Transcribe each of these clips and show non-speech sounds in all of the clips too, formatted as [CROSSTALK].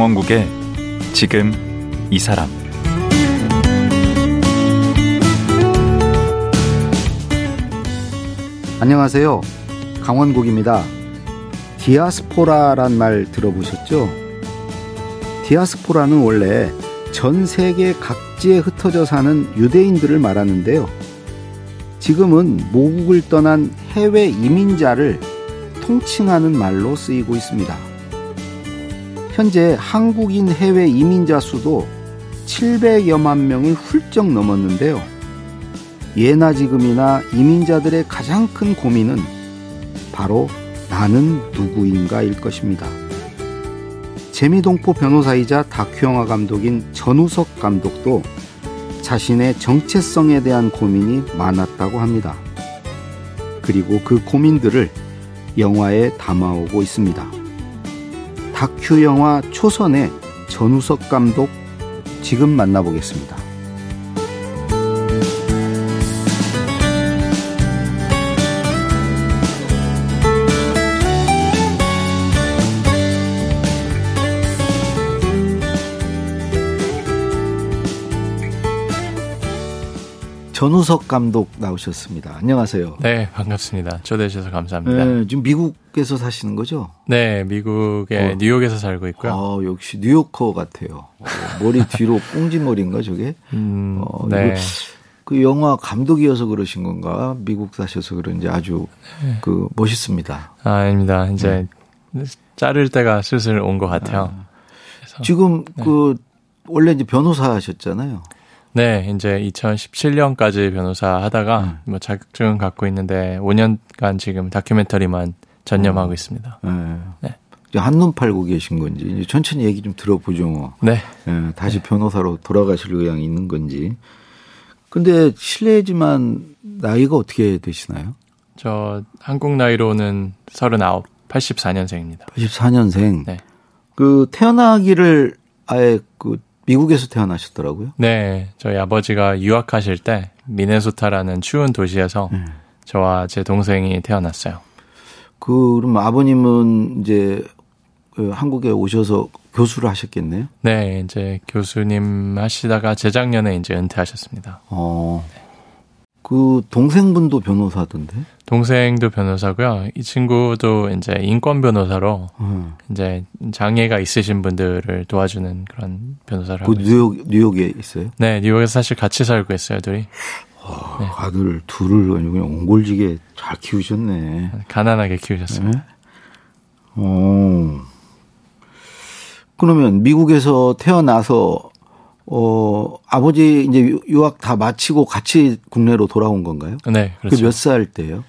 강원국의 지금 이 사람 안녕하세요. 강원국입니다. 디아스포라란 말 들어보셨죠? 디아스포라는 원래 전 세계 각지에 흩어져 사는 유대인들을 말하는데요. 지금은 모국을 떠난 해외 이민자를 통칭하는 말로 쓰이고 있습니다. 현재 한국인 해외 이민자 수도 700여만 명이 훌쩍 넘었는데요. 예나 지금이나 이민자들의 가장 큰 고민은 바로 나는 누구인가일 것입니다. 재미동포 변호사이자 다큐영화 감독인 전우석 감독도 자신의 정체성에 대한 고민이 많았다고 합니다. 그리고 그 고민들을 영화에 담아오고 있습니다. 다큐 영화 초선의 전우석 감독 지금 만나보겠습니다. 전우석 감독 나오셨습니다. 안녕하세요. 네, 반갑습니다. 초대해 주셔서 감사합니다. 네, 지금 미국에서 사시는 거죠? 네, 미국의 어. 뉴욕에서 살고 있고요. 아, 역시 뉴요커 같아요. 어, 머리 뒤로 [LAUGHS] 꽁지머리인가 저게? 음, 어, 네. 그 영화 감독이어서 그러신 건가? 미국 사셔서 그런지 아주 네. 그 멋있습니다. 아, 아닙니다. 이제 네. 자를 때가 슬슬 온 것 같아요. 아. 지금 네. 그 원래 이제 변호사 하셨잖아요. 네, 이제 2017년까지 변호사 하다가 음. 뭐 자격증은 갖고 있는데 5년간 지금 다큐멘터리만 전념하고 음. 있습니다. 네. 네. 한눈 팔고 계신 건지 천천히 얘기 좀 들어보죠. 뭐. 네. 네. 다시 네. 변호사로 돌아가실 의향이 있는 건지. 근데 실례지만 나이가 어떻게 되시나요? 저 한국 나이로는 39, 84년생입니다. 84년생. 네. 그 태어나기를 아예 그 미국에서 태어나셨더라고요. 네, 저희 아버지가 유학하실 때 미네소타라는 추운 도시에서 네. 저와 제 동생이 태어났어요. 그 그럼 아버님은 이제 그 한국에 오셔서 교수를 하셨겠네요. 네, 이제 교수님 하시다가 재작년에 이제 은퇴하셨습니다. 어. 네. 그 동생분도 변호사던데? 동생도 변호사고요. 이 친구도 이제 인권 변호사로 음. 이제 장애가 있으신 분들을 도와주는 그런 변호사를 그 하고 뉴욕 있어요. 뉴욕에 있어요? 네, 뉴욕에서 사실 같이 살고 있어요, 둘이. 와, 네. 아들 둘을 그냥 옹골지게 잘 키우셨네. 가난하게 키우셨어요. 네? 어. 그러면 미국에서 태어나서 어, 아버지 이제 유학 다 마치고 같이 국내로 돌아온 건가요? 네, 그렇죠. 그 몇 살 때요?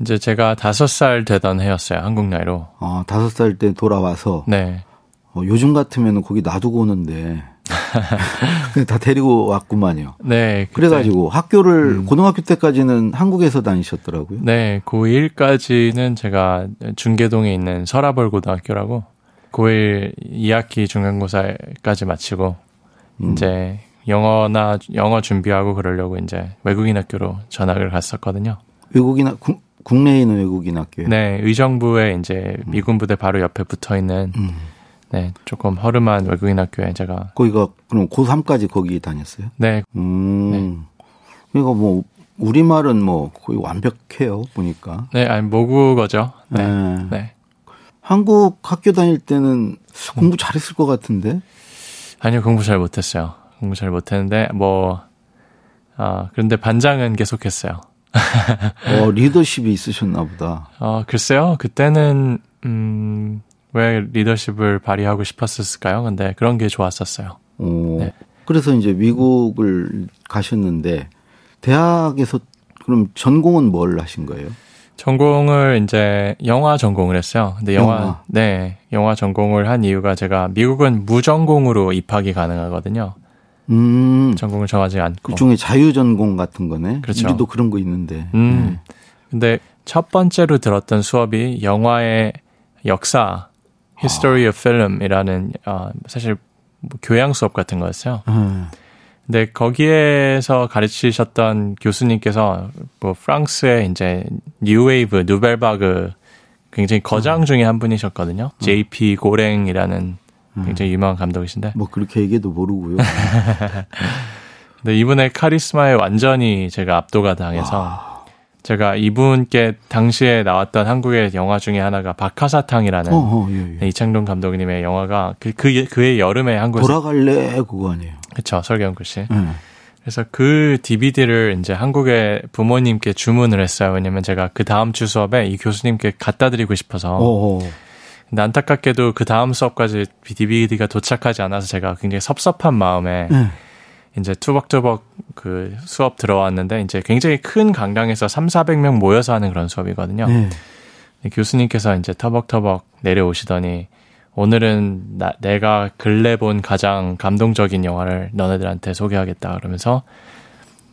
이제 제가 다섯 살 되던 해였어요, 한국 나이로. 아, 다섯 살 때 돌아와서? 네. 어, 요즘 같으면 거기 놔두고 오는데. [LAUGHS] 다 데리고 왔구만요. 네. 그때. 그래가지고 학교를 음. 고등학교 때까지는 한국에서 다니셨더라고요. 네. 고1까지는 제가 중계동에 있는 설아벌 고등학교라고 고1 2학기 중간고사까지 마치고 음. 이제 영어나 영어 준비하고 그러려고 이제 외국인 학교로 전학을 갔었거든요. 외국인 학 국내에 있는 외국인 학교요? 네, 의정부에 이제 음. 미군 부대 바로 옆에 붙어 있는 음. 네, 조금 허름한 외국인 학교에 제가 거기가 그럼 고3까지 거기 다녔어요? 네. 음. 네. 그러니까 뭐 우리말은 뭐 거의 완벽해요, 보니까. 네, 아니 모국어죠. 네. 네. 네. 한국 학교 다닐 때는 공부 잘했을 것 같은데. 아니요, 공부 잘 못했어요. 공부 잘 못했는데, 뭐, 아, 그런데 반장은 계속했어요. 어, [LAUGHS] 리더십이 있으셨나 보다. 어, 글쎄요. 그때는, 음, 왜 리더십을 발휘하고 싶었을까요? 근데 그런 게 좋았었어요. 오, 네. 그래서 이제 미국을 가셨는데, 대학에서 그럼 전공은 뭘 하신 거예요? 전공을 이제 영화 전공을 했어요. 근데 영화, 영화, 네 영화 전공을 한 이유가 제가 미국은 무전공으로 입학이 가능하거든요. 음, 전공을 정하지 않고 일종의 자유 전공 같은 거네. 그렇죠. 우리도 그런 거 있는데. 음, 네. 근데 첫 번째로 들었던 수업이 영화의 역사, History 아. of Film이라는 어, 사실 뭐 교양 수업 같은 거였어요. 음. 근데 거기에서 가르치셨던 교수님께서 뭐 프랑스의 이제 뉴웨이브 누벨바그 굉장히 거장 중에 한 분이셨거든요. 음. JP 고랭이라는 굉장히 유명한 감독이신데. 뭐 그렇게 얘기해도 모르고요. [LAUGHS] 근데 이분의 카리스마에 완전히 제가 압도가 당해서 와. 제가 이분께 당시에 나왔던 한국의 영화 중에 하나가 박하사탕이라는 어허, 예, 예. 이창동 감독님의 영화가 그, 그 그의 여름에 한국에서 돌아갈래 그거 아니에요. 그렇죠 설경구 씨. 네. 그래서 그 DVD를 이제 한국의 부모님께 주문을 했어요. 왜냐면 제가 그 다음 주 수업에 이 교수님께 갖다 드리고 싶어서. 어허. 근데 안타깝게도 그 다음 수업까지 DVD가 도착하지 않아서 제가 굉장히 섭섭한 마음에 네. 이제 터벅터벅 그 수업 들어왔는데 이제 굉장히 큰 강당에서 3, 400명 모여서 하는 그런 수업이거든요. 네. 교수님께서 이제 터벅터벅 내려오시더니 오늘은 나, 내가 근래 본 가장 감동적인 영화를 너네들한테 소개하겠다 그러면서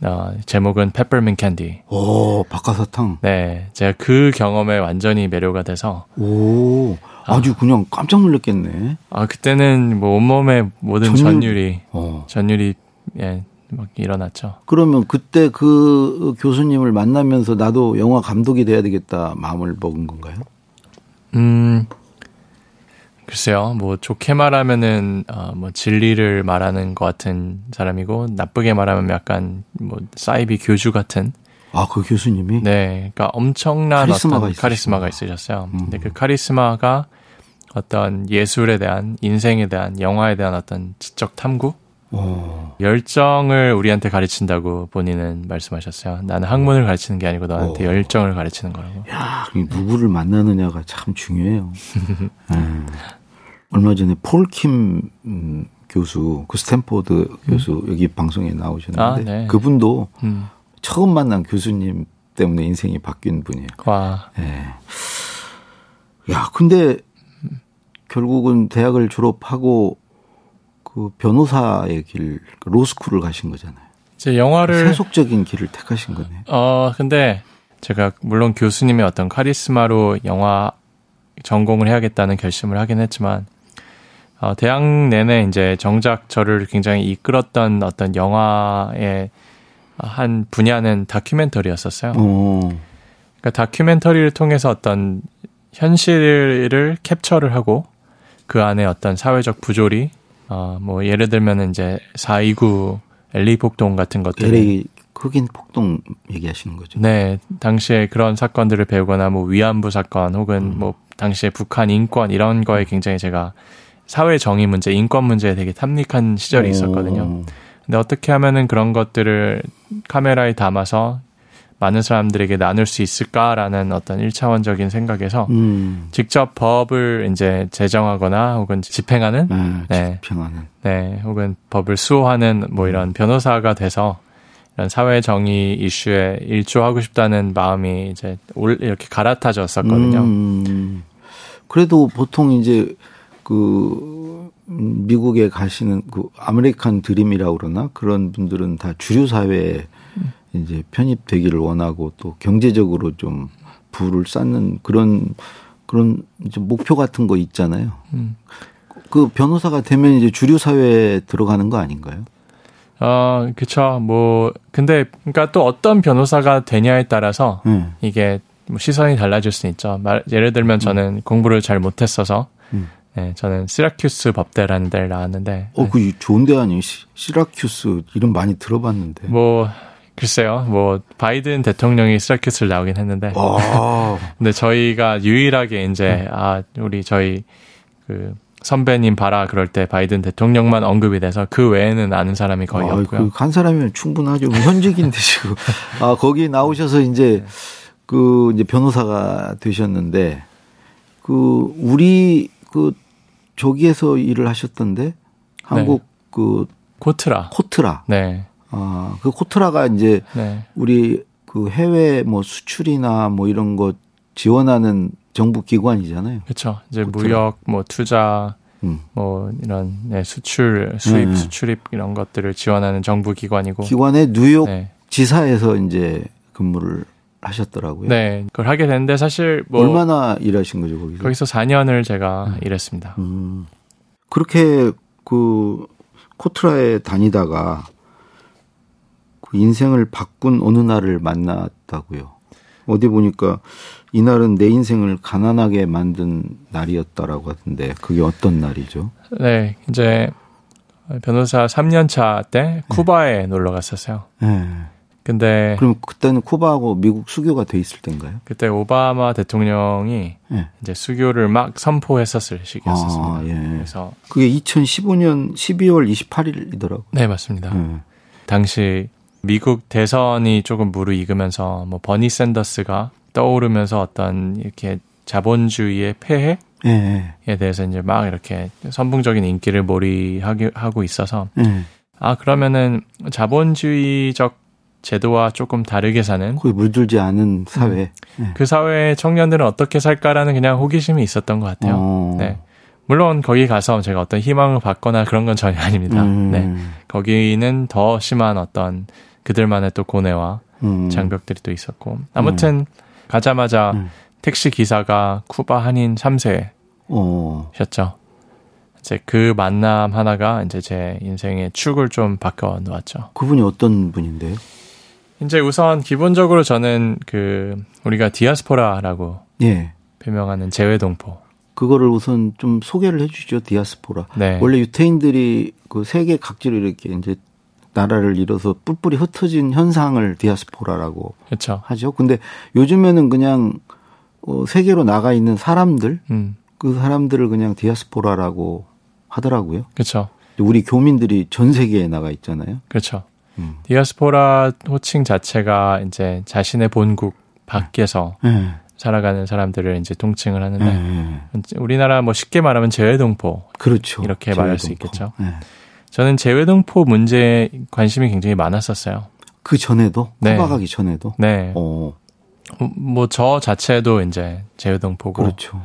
어, 제목은 Peppermint Candy. 오, 박하사탕. 네, 제가 그 경험에 완전히 매료가 돼서. 오, 아주 아, 그냥 깜짝 놀랐겠네. 아, 그때는 뭐 온몸에 모든 전율, 이 어. 전율이 예, 막 일어났죠. 그러면 그때 그 교수님을 만나면서 나도 영화 감독이 돼야 되겠다 마음을 먹은 건가요? 음, 글쎄요, 뭐 좋게 말하면은 어, 뭐 진리를 말하는 것 같은 사람이고 나쁘게 말하면 약간 뭐 사이비 교주 같은. 아, 그 교수님이? 네, 그러니까 엄청난 카리스마가 어떤 카리스마가 있으셨어요. 음. 근데 그 카리스마가 어떤 예술에 대한 인생에 대한 영화에 대한 어떤 지적 탐구 오. 열정을 우리한테 가르친다고 본인은 말씀하셨어요. 나는 학문을 가르치는 게 아니고 너한테 오. 열정을 가르치는 거라고. 야, 누구를 만나느냐가 참 중요해요. 음. [LAUGHS] 얼마 전에 폴킴 음, 교수, 그 스탠포드 교수 음. 여기 방송에 나오셨는데 아, 네. 그분도 음. 처음 만난 교수님 때문에 인생이 바뀐 분이에요. 와. 네. 야, 근데 결국은 대학을 졸업하고 그 변호사의 길, 그 로스쿨을 가신 거잖아요. 제 영화를 세속적인 길을 택하신 거네요. 어, 근데 제가 물론 교수님의 어떤 카리스마로 영화 전공을 해야겠다는 결심을 하긴 했지만 어, 대학 내내 이제 정작 저를 굉장히 이끌었던 어떤 영화의 한 분야는 다큐멘터리였었어요. 오. 그러니까 다큐멘터리를 통해서 어떤 현실을 캡처를 하고 그 안에 어떤 사회적 부조리 어, 뭐, 예를 들면 이제 429 LA 폭동 같은 것들. LA 흑인 폭동 얘기하시는 거죠. 네. 당시에 그런 사건들을 배우거나 뭐 위안부 사건 혹은 음. 뭐 당시에 북한 인권 이런 거에 굉장히 제가 사회 정의 문제, 인권 문제에 되게 탐닉한 시절이 있었거든요. 근데 어떻게 하면은 그런 것들을 카메라에 담아서 많은 사람들에게 나눌 수 있을까라는 어떤 일차원적인 생각에서 음. 직접 법을 이제 제정하거나 혹은 집행하는 네, 네. 집행하는 네 혹은 법을 수호하는 뭐 이런 변호사가 돼서 이런 사회 정의 이슈에 일조하고 싶다는 마음이 이제 올 이렇게 갈아타졌었거든요. 음. 그래도 보통 이제 그 미국에 가시는 그 아메리칸 드림이라고 그러나 그런 분들은 다 주류 사회에 이제 편입되기를 원하고 또 경제적으로 좀 부를 쌓는 그런 그런 이제 목표 같은 거 있잖아요. 음. 그 변호사가 되면 이제 주류 사회에 들어가는 거 아닌가요? 어, 그쵸. 뭐, 근데, 그니까 또 어떤 변호사가 되냐에 따라서 음. 이게 뭐 시선이 달라질 수 있죠. 말, 예를 들면 저는 음. 공부를 잘 못했어서, 음. 네, 저는 시라큐스 법대라는 데를 나왔는데. 어, 그 좋은 데 아니에요? 시, 시라큐스 이름 많이 들어봤는데. 뭐, 글쎄요, 뭐 바이든 대통령이 시라큐스를 나오긴 했는데, [LAUGHS] 근데 저희가 유일하게 이제 아 우리 저희 그 선배님 봐라 그럴 때 바이든 대통령만 언급이 돼서 그 외에는 아는 사람이 거의 아, 없고요. 그 한 사람이면 충분하죠. 뭐 현직인 되시고 [LAUGHS] 아 거기 나오셔서 이제 그 이제 변호사가 되셨는데 그 우리 그 저기에서 일을 하셨던데 한국 네. 그 코트라 코트라 네. 아, 그 코트라가 이제 네. 우리 그 해외 뭐 수출이나 뭐 이런 거 지원하는 정부 기관이잖아요. 그렇죠. 이제 코트라. 무역, 뭐 투자, 음. 뭐 이런 네, 수출, 수입, 네. 수출입 이런 것들을 지원하는 정부 기관이고 기관의 뉴욕 네. 지사에서 이제 근무를 하셨더라고요. 네, 그걸 하게 됐는데 사실 뭐 얼마나 일하신 거죠 거기서? 거기서 4년을 제가 음. 일했습니다. 음. 그렇게 그 코트라에 다니다가 그 인생을 바꾼 어느 날을 만났다고요. 어디 보니까 이날은 내 인생을 가난하게 만든 날이었다라고 하던데 그게 어떤 날이죠? 네, 이제 변호사 3년 차 때 쿠바에 네. 놀러 갔었어요. 네. 근데 그럼 그때는 쿠바하고 미국 수교가 돼 있을 때인가요? 그때 오바마 대통령이 네. 이제 수교를 막 선포했었을 시기였었습니다. 아, 예. 그래서 그게 2015년 12월 28일이더라고요. 네, 맞습니다. 네. 당시 미국 대선이 조금 무르익으면서 뭐 버니 샌더스가 떠오르면서 어떤 이렇게 자본주의의 폐해에 네. 대해서 이제 막 이렇게 선풍적인 인기를 몰이하고 있어서 네. 아 그러면은 자본주의적 제도와 조금 다르게 사는 거의 물들지 않은 사회. 음. 네. 그 사회의 청년들은 어떻게 살까라는 그냥 호기심이 있었던 것 같아요. 어. 네. 물론 거기 가서 제가 어떤 희망을 받거나 그런 건 전혀 아닙니다. 음. 네. 거기는 더 심한 어떤 그들만의 또 고뇌와 음. 장벽들이 또 있었고 아무튼 음. 가자마자 음. 택시 기사가 쿠바 한인 3세셨죠. 어. 이제 그 만남 하나가 이제 제 인생의 축을 좀 바꿔 놓았죠. 그분이 어떤 분인데요? 이제 우선 기본적으로 저는 그 우리가 디아스포라라고 예. 표명하는 재외동포. 그거를 우선 좀 소개를 해주시죠 디아스포라. 네. 원래 유태인들이 그 세계 각지로 이렇게 이제 나라를 잃어서 뿔뿔이 흩어진 현상을 디아스포라라고 그쵸. 하죠. 근데 요즘에는 그냥 어, 세계로 나가 있는 사람들, 음. 그 사람들을 그냥 디아스포라라고 하더라고요. 그렇죠. 우리 교민들이 전 세계에 나가 있잖아요. 그렇죠. 음. 디아스포라 호칭 자체가 이제 자신의 본국 밖에서 네. 살아가는 사람들을 이제 통칭을 하는데 네. 우리나라 뭐 쉽게 말하면 재외동포 그렇죠. 이렇게 재외동포. 말할 수 있겠죠. 네. 저는 재외동포 문제에 관심이 굉장히 많았었어요. 그 전에도 네. 쿠바 가기 전에도 네. 어. 뭐저 자체도 이제 재외동포고 그렇죠.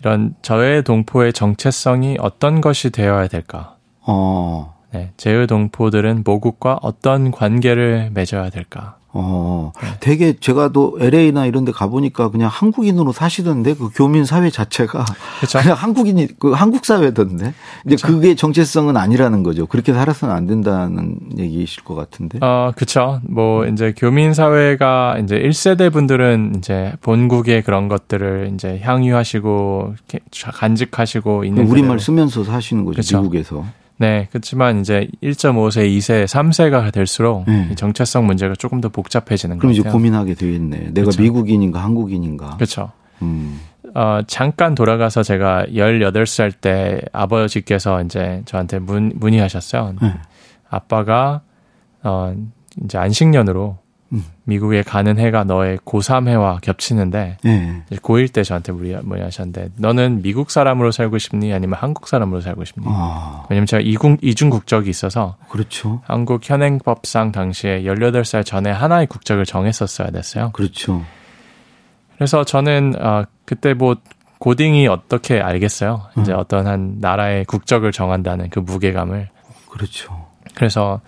이런 저외동포의 정체성이 어떤 것이 되어야 될까? 어. 네, 제휴 동포들은 모국과 어떤 관계를 맺어야 될까? 어, 네. 되게 제가 또 LA나 이런 데 가보니까 그냥 한국인으로 사시던데 그 교민 사회 자체가 그쵸? 그냥 한국인이 그 한국 사회던데. 근데 그쵸? 그게 정체성은 아니라는 거죠. 그렇게 살아서는 안 된다는 얘기이실 것 같은데. 어, 그쵸. 뭐 이제 교민 사회가 이제 1세대 분들은 이제 본국의 그런 것들을 이제 향유하시고 간직하시고 있는 우리말 쓰면서 사시는 거죠. 그쵸? 미국에서. 네, 그렇지만 이제 1.5세, 2세, 3세가 될수록 네. 정체성 문제가 조금 더 복잡해지는 거죠. 그럼 이제 고민하게 되겠네. 내가 그렇죠. 미국인인가 한국인인가. 그렇죠. 음. 어, 잠깐 돌아가서 제가 18살 때 아버지께서 이제 저한테 문, 문의하셨어요. 네. 아빠가 어, 이제 안식년으로 음. 미국에 가는 해가 너의 고3 해와 겹치는데 네. 고1 때 저한테 문의하셨는데 너는 미국 사람으로 살고 싶니 아니면 한국 사람으로 살고 싶니? 아. 왜냐면 제가 이중, 이중 국적이 있어서 그렇죠. 한국 현행법상 당시에 18살 전에 하나의 국적을 정했었어야 됐어요. 그렇죠. 그래서 저는 어, 그때 뭐 고딩이 어떻게 알겠어요? 이제 음. 어떤 한 나라의 국적을 정한다는 그 무게감을. 그렇죠. 그래서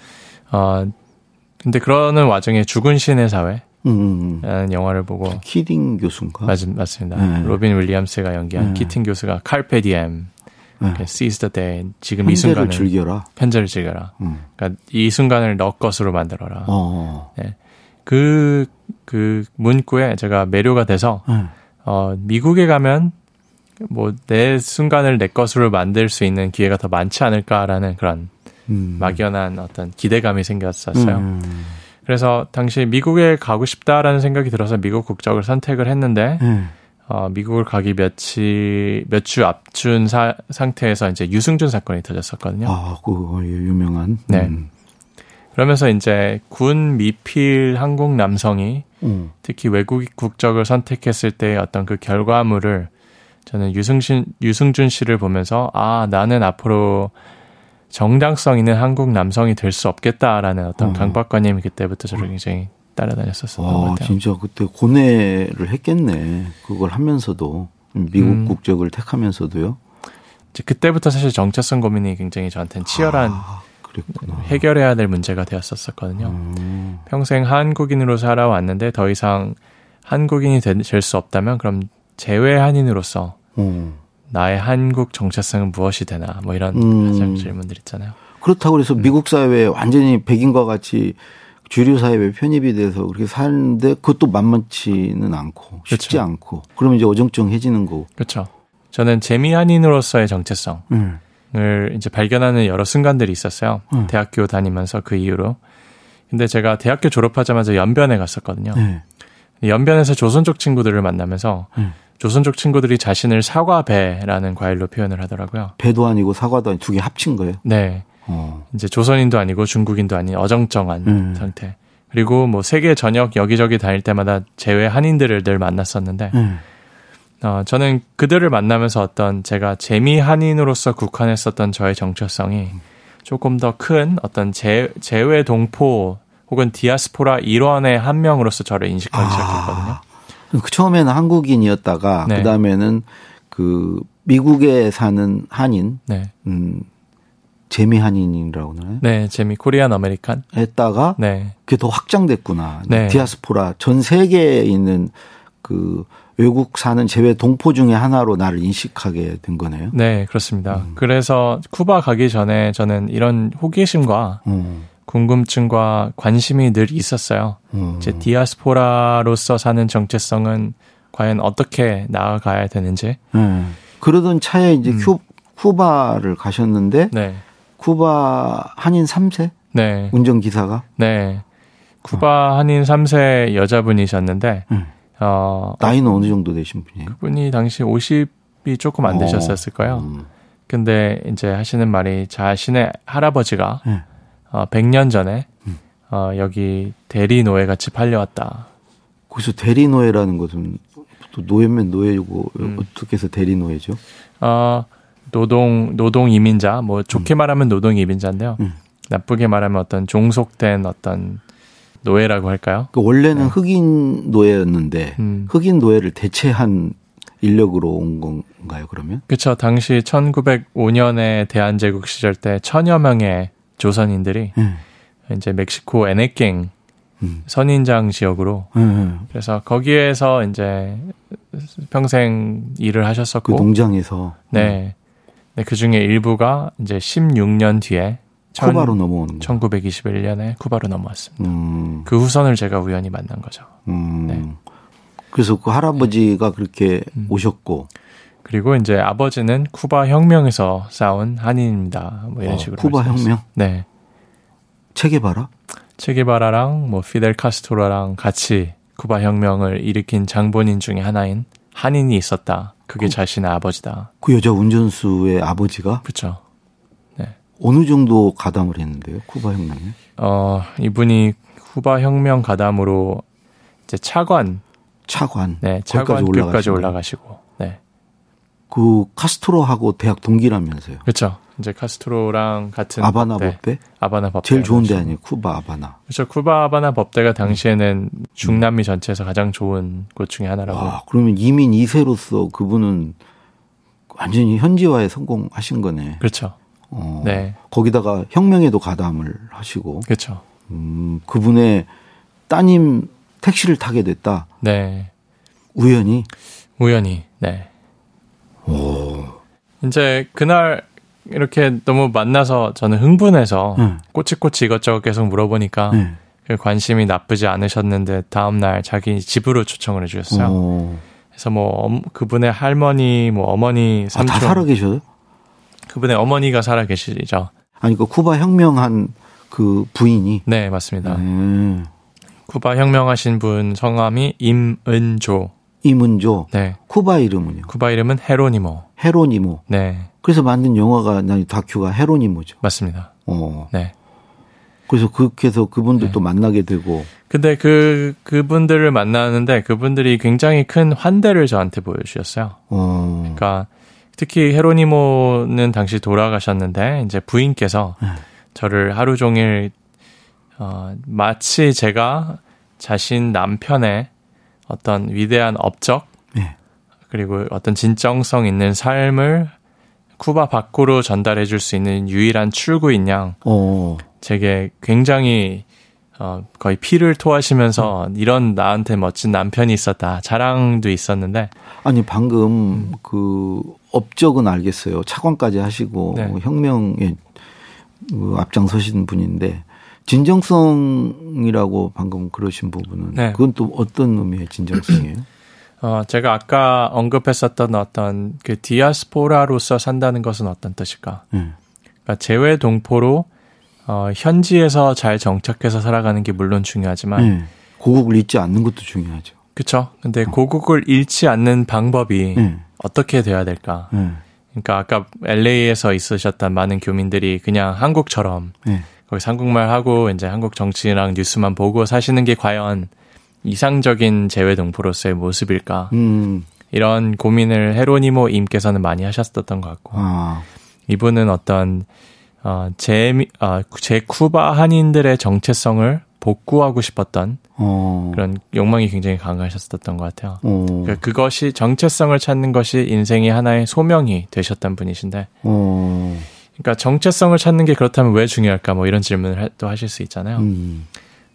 어 근데 그러는 와중에 죽은 시인의 사회 음, 음, 라는 영화를 보고 키팅 교수인가? 맞, 맞습니다. 네. 로빈 윌리엄스가 연기한 네. 키팅 교수가 carpe diem 네. seize the day 지금 이 순간을 즐겨라. 현재를 즐겨라. 음. 그러니까 이 순간을 너 것으로 만들어라. 어. 어. 네. 그, 그 문구에 제가 매료가 돼서 네. 어, 미국에 가면 뭐 내 순간을 내 것으로 만들 수 있는 기회가 더 많지 않을까라는 그런 음. 막연한 어떤 기대감이 생겼었어요. 음. 그래서 당시 미국에 가고 싶다라는 생각이 들어서 미국 국적을 선택을 했는데 음. 어, 미국을 가기 며칠 몇 주 앞준 사, 상태에서 이제 유승준 사건이 터졌었거든요. 아, 그 유명한. 네. 음. 그러면서 이제 군 미필 한국 남성이 음. 특히 외국 국적을 선택했을 때 어떤 그 결과물을 저는 유승신 유승준 씨를 보면서 아 나는 앞으로 정당성 있는 한국 남성이 될 수 없겠다라는 어떤 어. 강박관념이 그때부터 저를 굉장히 따라다녔었던 와, 것 같아요. 진짜 그때 고뇌를 했겠네. 그걸 하면서도 미국 음. 국적을 택하면서도요. 이제 그때부터 사실 정체성 고민이 굉장히 저한테는 치열한 아, 해결해야 될 문제가 되었었거든요. 음. 평생 한국인으로 살아왔는데 더 이상 한국인이 될 수 없다면 그럼 재외 한인으로서 음. 나의 한국 정체성은 무엇이 되나 뭐 이런 음. 질문들 있잖아요. 그렇다고 해서 미국 사회에 완전히 백인과 같이 주류 사회에 편입이 돼서 그렇게 사는데 그것도 만만치는 않고 쉽지 그렇죠. 않고 그러면 이제 어정쩡해지는 거고. 그렇죠. 저는 재미 한인으로서의 정체성을 음. 이제 발견하는 여러 순간들이 있었어요. 음. 대학교 다니면서 그 이후로. 근데 제가 대학교 졸업하자마자 연변에 갔었거든요. 네. 연변에서 조선 족 친구들을 만나면서 음. 조선족 친구들이 자신을 사과배라는 과일로 표현을 하더라고요. 배도 아니고 사과도 아니고 두 개 합친 거예요? 네. 어. 이제 조선인도 아니고 중국인도 아닌 어정쩡한 음. 상태. 그리고 뭐 세계 전역 여기저기 다닐 때마다 제외 한인들을 늘 만났었는데 음. 어, 저는 그들을 만나면서 어떤 제가 재미 한인으로서 국한했었던 저의 정체성이 조금 더 큰 어떤 재, 재외 동포 혹은 디아스포라 일원의 한 명으로서 저를 인식하기 아. 시작했거든요. 그 처음에는 한국인이었다가 네. 그다음에는 그 미국에 사는 한인 네. 음 재미 한인이라고 하나요? 네, 재미 Korean American 했다가 네. 그게 더 확장됐구나. 네. 디아스포라 전 세계에 있는 그 외국 사는 제외 동포 중에 하나로 나를 인식하게 된 거네요. 네, 그렇습니다. 음. 그래서 쿠바 가기 전에 저는 이런 호기심과 음. 궁금증과 관심이 늘 있었어요. 음. 제 디아스포라로서 사는 정체성은 과연 어떻게 나아가야 되는지. 음. 그러던 차에 이제 음. 큐, 쿠바를 가셨는데 네. 쿠바 한인 3세? 네. 운전기사가? 네. 쿠바 한인 3세 여자분이셨는데 음. 어, 나이는 어느 정도 되신 분이에요? 그분이 당시 50이 조금 안 어. 되셨었을까요? 음. 근데 이제 하시는 말이 자신의 할아버지가 네. 어, 100년 전에 음. 어, 여기 대리 노예 같이 팔려왔다. 거기서 대리 노예라는 것은 또 노예면 노예고 음. 어떻게 해서 대리 노예죠? 어, 노동 노동 이민자 뭐 좋게 음. 말하면 노동 이민자인데요. 음. 나쁘게 말하면 어떤 종속된 어떤 노예라고 할까요? 그 원래는 네. 흑인 노예였는데 음. 흑인 노예를 대체한 인력으로 온 건가요? 그러면? 그렇죠. 당시 1905년에 대한제국 시절 때 천여 명의 조선인들이 음. 이제 멕시코 에네갱 음. 선인장 지역으로 음. 그래서 거기에서 이제 평생 일을 하셨었고 그 농장에서 네. 네, 그 중에 일부가 이제 16년 뒤에 쿠바로 넘어오는 1921년에 쿠바로 넘어왔습니다. 음. 그 후손을 제가 우연히 만난 거죠. 음. 네. 그래서 그 할아버지가 그렇게 음. 오셨고 그리고 이제 아버지는 쿠바 혁명에서 싸운 한인입니다. 뭐 이런 어, 식으로. 쿠바 혁명? 네. 체게바라? 체게바라랑 뭐 피델 카스트로랑 같이 쿠바 혁명을 일으킨 장본인 중에 하나인 한인이 있었다. 그게 그, 자신의 아버지다. 그 여자 운전수의 아버지가? 그렇죠. 어느 정도 가담을 했는데요, 쿠바 혁명에? 어, 이분이 쿠바 혁명 가담으로 이제 차관. 차관. 네, 차관급까지 올라가시고. 네. 그 카스트로하고 대학 동기라면서요. 그렇죠. 이제 카스트로랑 같은 아바나 법대, 법대? 아바나 법대 제일 좋은 데 아니에요 쿠바 아바나 그렇죠 쿠바 아바나 법대가 당시에는 중남미 전체에서 가장 좋은 곳 중에 하나라고 아, 그러면 이민 2세로서 그분은 완전히 현지화에 성공하신 거네 그렇죠 어, 네. 거기다가 혁명에도 가담을 하시고. 그렇죠. 음, 그분의 따님 택시를 타게 됐다. 네. 우연히. 우연히. 네. 오. 이제 그날 이렇게 너무 만나서 저는 흥분해서 네. 꼬치꼬치 이것저것 계속 물어보니까 네. 그 관심이 나쁘지 않으셨는데 다음날 자기 집으로 초청을 해주셨어요. 오. 그래서 뭐 그분의 할머니, 뭐 어머니, 삼촌 아, 다 살아 계셔요? 그분의 어머니가 살아 계시죠. 아니 그 쿠바 혁명한 그 부인이 네 맞습니다. 네. 쿠바 혁명하신 분 성함이 임은조. 임은조. 네. 쿠바 이름은요? 쿠바 이름은 헤로니모. 헤로니모. 네. 그래서 만든 영화가 나 다큐가 헤로니모죠. 맞습니다. 어. 네. 그래서 그렇게 해서 그분들도 네. 만나게 되고. 근데 그 그분들을 만나는데 그분들이 굉장히 큰 환대를 저한테 보여주셨어요. 어. 그러니까 특히 헤로니모는 당시 돌아가셨는데 이제 부인께서 네. 저를 하루 종일 어, 마치 제가 자신 남편의 어떤 위대한 업적 네. 그리고 어떤 진정성 있는 삶을 쿠바 밖으로 전달해 줄 수 있는 유일한 출구인 양 오. 제게 굉장히 어, 거의 피를 토하시면서 음. 이런 나한테 멋진 남편이 있었다. 자랑도 있었는데. 아니, 방금 음. 그 업적은 알겠어요. 차관까지 하시고 네. 뭐 혁명에 그 앞장서신 분인데 진정성이라고 방금 그러신 부분은 네. 그건 또 어떤 의미의 진정성이에요? [CLEARS THROAT] 어, 제가 아까 언급했었던 어떤 그 디아스포라로서 산다는 것은 어떤 뜻일까? 음. 그러니까 재외 동포로 어, 현지에서 잘 정착해서 살아가는 게 물론 중요하지만 음. 고국을 잊지 않는 것도 중요하죠. 그렇죠. 근데 어. 고국을 잃지 않는 방법이 음. 어떻게 돼야 될까? 그러니까 아까 LA에서 있으셨던 많은 교민들이 그냥 한국처럼 거기서 한국말 하고 이제 한국 정치랑 뉴스만 보고 사시는 게 과연 이상적인 재외 동포로서의 모습일까? 음. 이런 고민을 헤로니모 임께서는 많이 하셨었던 것 같고 아. 이분은 어떤 어, 제, 어, 제 쿠바 한인들의 정체성을 복구하고 싶었던 어. 그런 욕망이 굉장히 강하셨었던 것 같아요. 어. 그러니까 그것이 정체성을 찾는 것이 인생의 하나의 소명이 되셨던 분이신데, 어. 그러니까 정체성을 찾는 게 그렇다면 왜 중요할까? 뭐 이런 질문을 또 하실 수 있잖아요. 음.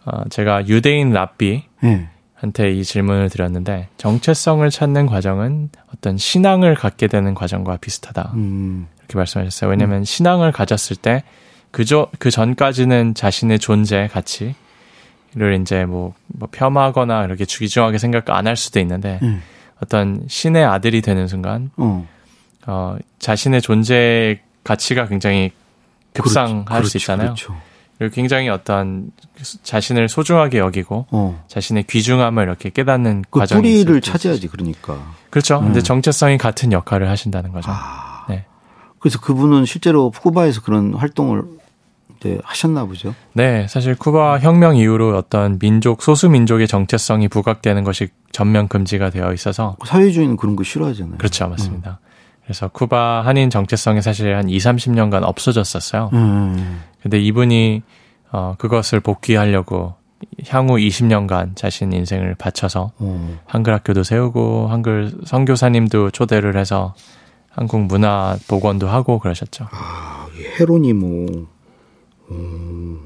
어, 제가 유대인 랍비 네. 한테 이 질문을 드렸는데 정체성을 찾는 과정은 어떤 신앙을 갖게 되는 과정과 비슷하다. 음. 이렇게 말씀하셨어요. 왜냐하면 음. 신앙을 가졌을 때 그저 그 전까지는 자신의 존재 가치를 이제 뭐, 뭐 폄하거나 이렇게 주기중하게 생각 안 할 수도 있는데 음. 어떤 신의 아들이 되는 순간 어. 어 자신의 존재 가치가 굉장히 급상할 그렇죠. 수 있잖아요. 그렇죠. 그리고 굉장히 어떤 자신을 소중하게 여기고 어. 자신의 귀중함을 이렇게 깨닫는 그 과정이 뿌리를 차지하지 그러니까. 그렇죠. 음. 근데 정체성이 같은 역할을 하신다는 거죠. 아. 네. 그래서 그분은 실제로 쿠바에서 그런 활동을 네, 하셨나 보죠. 네, 사실 쿠바 혁명 이후로 어떤 민족 소수 민족의 정체성이 부각되는 것이 전면 금지가 되어 있어서 사회주의는 그런 거 싫어하잖아요. 그렇죠, 맞습니다. 음. 그래서 쿠바 한인 정체성이 사실 한 2, 30년간 없어졌었어요. 음. 근데 이분이 어 그것을 복귀하려고 향후 20년간 자신 인생을 바쳐서 음. 한글 학교도 세우고 한글 선교사님도 초대를 해서 한국 문화 복원도 하고 그러셨죠. 아, 헤로니모. 음.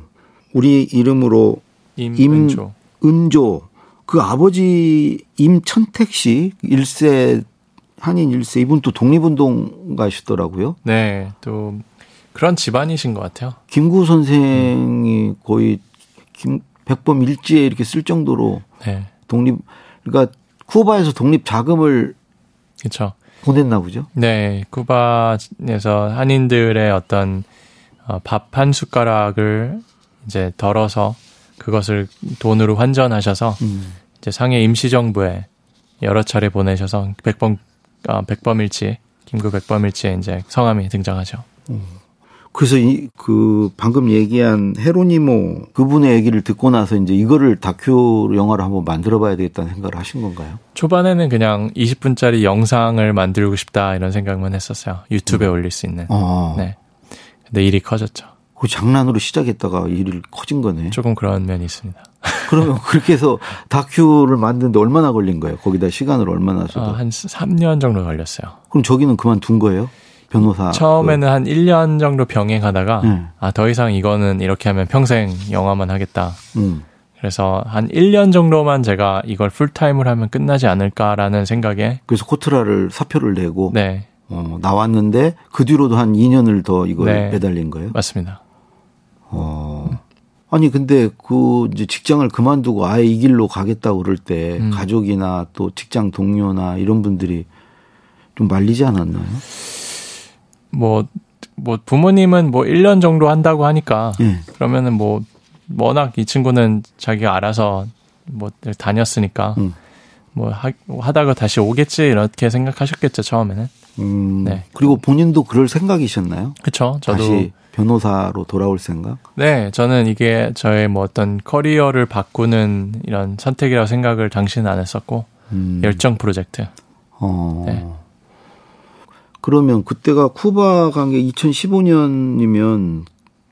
우리 이름으로 임은조. 임은조. 그 아버지 임천택 씨 1세 한인 일세 이분 또 독립운동가시더라고요. 네, 또 그런 집안이신 것 같아요. 김구 선생이 음. 거의 김 백범 일지에 이렇게 쓸 정도로 네. 독립 그러니까 쿠바에서 독립 자금을 그렇죠. 보냈나 보죠. 네, 쿠바에서 한인들의 어떤 어, 밥한 숟가락을 이제 덜어서 그것을 돈으로 환전하셔서 음. 이제 상해 임시정부에 여러 차례 보내셔서 백범 어, 백범일치, 김구 백범일치의 이제 성함이 등장하죠. 음. 그래서 이, 그 방금 얘기한 헤로니모 그분의 얘기를 듣고 나서 이제 이거를 다큐 영화로 한번 만들어 봐야 되겠다는 생각을 하신 건가요? 초반에는 그냥 20분짜리 영상을 만들고 싶다 이런 생각만 했었어요. 유튜브에 음. 올릴 수 있는. 어. 네. 근데 일이 커졌죠. 그 장난으로 시작했다가 일이 커진 거네. 조금 그런 면이 있습니다. 그러면 그렇게 해서 다큐를 만드는데 얼마나 걸린 거예요? 거기다 시간을 얼마나 쏟아? 어, 한 3년 정도 걸렸어요. 그럼 저기는 그만둔 거예요? 변호사. 처음에는 그. 한 1년 정도 병행하다가 네. 아, 더 이상 이거는 이렇게 하면 평생 영화만 하겠다. 음. 그래서 한 1년 정도만 제가 이걸 풀타임을 하면 끝나지 않을까라는 생각에 그래서 코트라를 사표를 내고 네. 어, 나왔는데 그 뒤로도 한 2년을 더 이걸 네. 매달린 거예요? 맞습니다. 어. 아니 근데 그 이제 직장을 그만두고 아예 이 길로 가겠다고 그럴 때 음. 가족이나 또 직장 동료나 이런 분들이 좀 말리지 않았나요? 뭐, 뭐 부모님은 뭐 1년 정도 한다고 하니까 네. 그러면은 뭐 워낙 이 친구는 자기가 알아서 뭐 다녔으니까 음. 뭐 하, 하다가 다시 오겠지 이렇게 생각하셨겠죠 처음에는. 음. 네. 그리고 본인도 그럴 생각이셨나요? 그렇죠. 저도 다시 변호사로 돌아올 생각? 네, 저는 이게 저의 뭐 어떤 커리어를 바꾸는 이런 선택이라고 생각을 당시는 안 했었고 음. 열정 프로젝트. 어. 네. 그러면 그때가 쿠바 간 게 2015년이면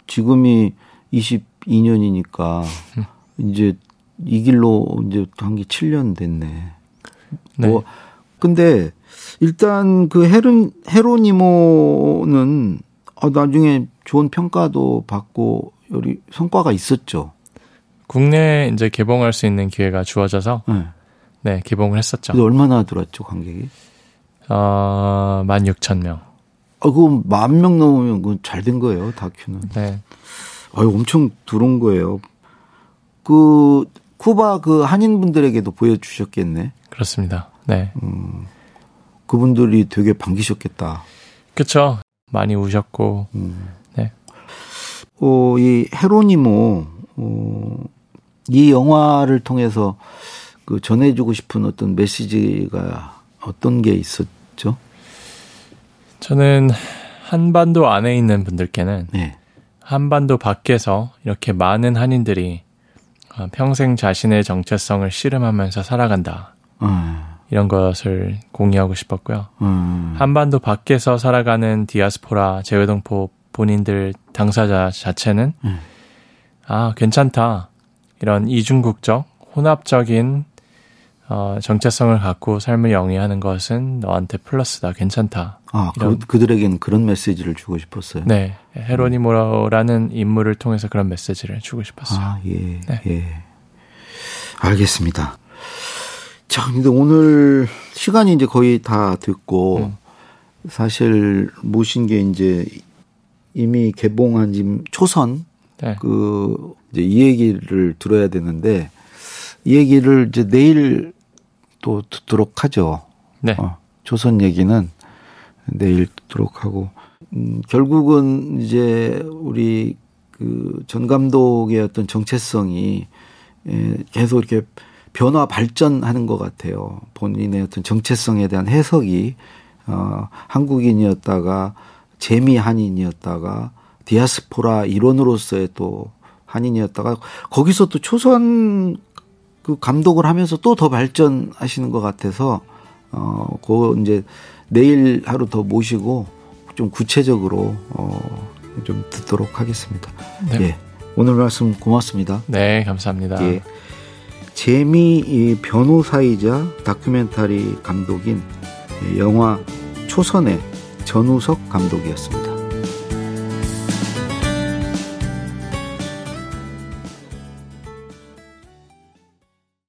지금이 22년이니까 [LAUGHS] 이제 이 길로 이제 한 게 7년 됐네. 네. 뭐 근데 일단 그 헤론 헤로니모는 아, 나중에 좋은 평가도 받고 여기 성과가 있었죠. 국내에 이제 개봉할 수 있는 기회가 주어져서 네, 네 개봉을 했었죠. 얼마나 들었죠 관객이? 어, 16,000명. 아, 그거 만명 넘으면 그건 잘 된 거예요, 다큐는. 네. 아유, 엄청 들어온 거예요. 그 쿠바 그 한인분들에게도 보여주셨겠네. 그렇습니다. 네. 음, 그분들이 되게 반기셨겠다. 그렇죠. 많이 우셨고. 음. 네. 어, 이 헤로니모 어, 이 영화를 통해서 그 전해주고 싶은 어떤 메시지가 어떤 게 있었죠? 저는 한반도 안에 있는 분들께는 네. 한반도 밖에서 이렇게 많은 한인들이 어, 평생 자신의 정체성을 씨름하면서 살아간다. 음. 이런 것을 공유하고 싶었고요. 음. 한반도 밖에서 살아가는 디아스포라 재외동포 본인들 당사자 자체는 음. 아 괜찮다. 이런 이중국적 혼합적인 어, 정체성을 갖고 삶을 영위하는 것은 너한테 플러스다, 괜찮다. 아, 그, 그들에게는 그런 메시지를 주고 싶었어요. 네, 헤로니모라는 인물을 통해서 그런 메시지를 주고 싶었어요. 아, 예, 네. 예. 알겠습니다. 자, 근데 오늘 시간이 이제 거의 다 됐고, 음. 사실 모신 게 이제 이미 개봉한 지금 초선, 네. 그, 이제 이 얘기를 들어야 되는데, 이 얘기를 이제 내일 또 듣도록 하죠. 네. 어, 조선 얘기는 내일 듣도록 하고, 음, 결국은 이제 우리 그 전 감독의 어떤 정체성이 예, 계속 이렇게 변화 발전하는 것 같아요. 본인의 어떤 정체성에 대한 해석이 어, 한국인이었다가 재미 한인이었다가 디아스포라 일원으로서의 또 한인이었다가 거기서 또 초선 그 감독을 하면서 또 더 발전하시는 것 같아서 어, 그 이제 내일 하루 더 모시고 좀 구체적으로 어, 좀 듣도록 하겠습니다. 네. 예. 오늘 말씀 고맙습니다. 네, 감사합니다. 예. 재미 변호사이자 다큐멘터리 감독인 영화 초선의 전우석 감독이었습니다.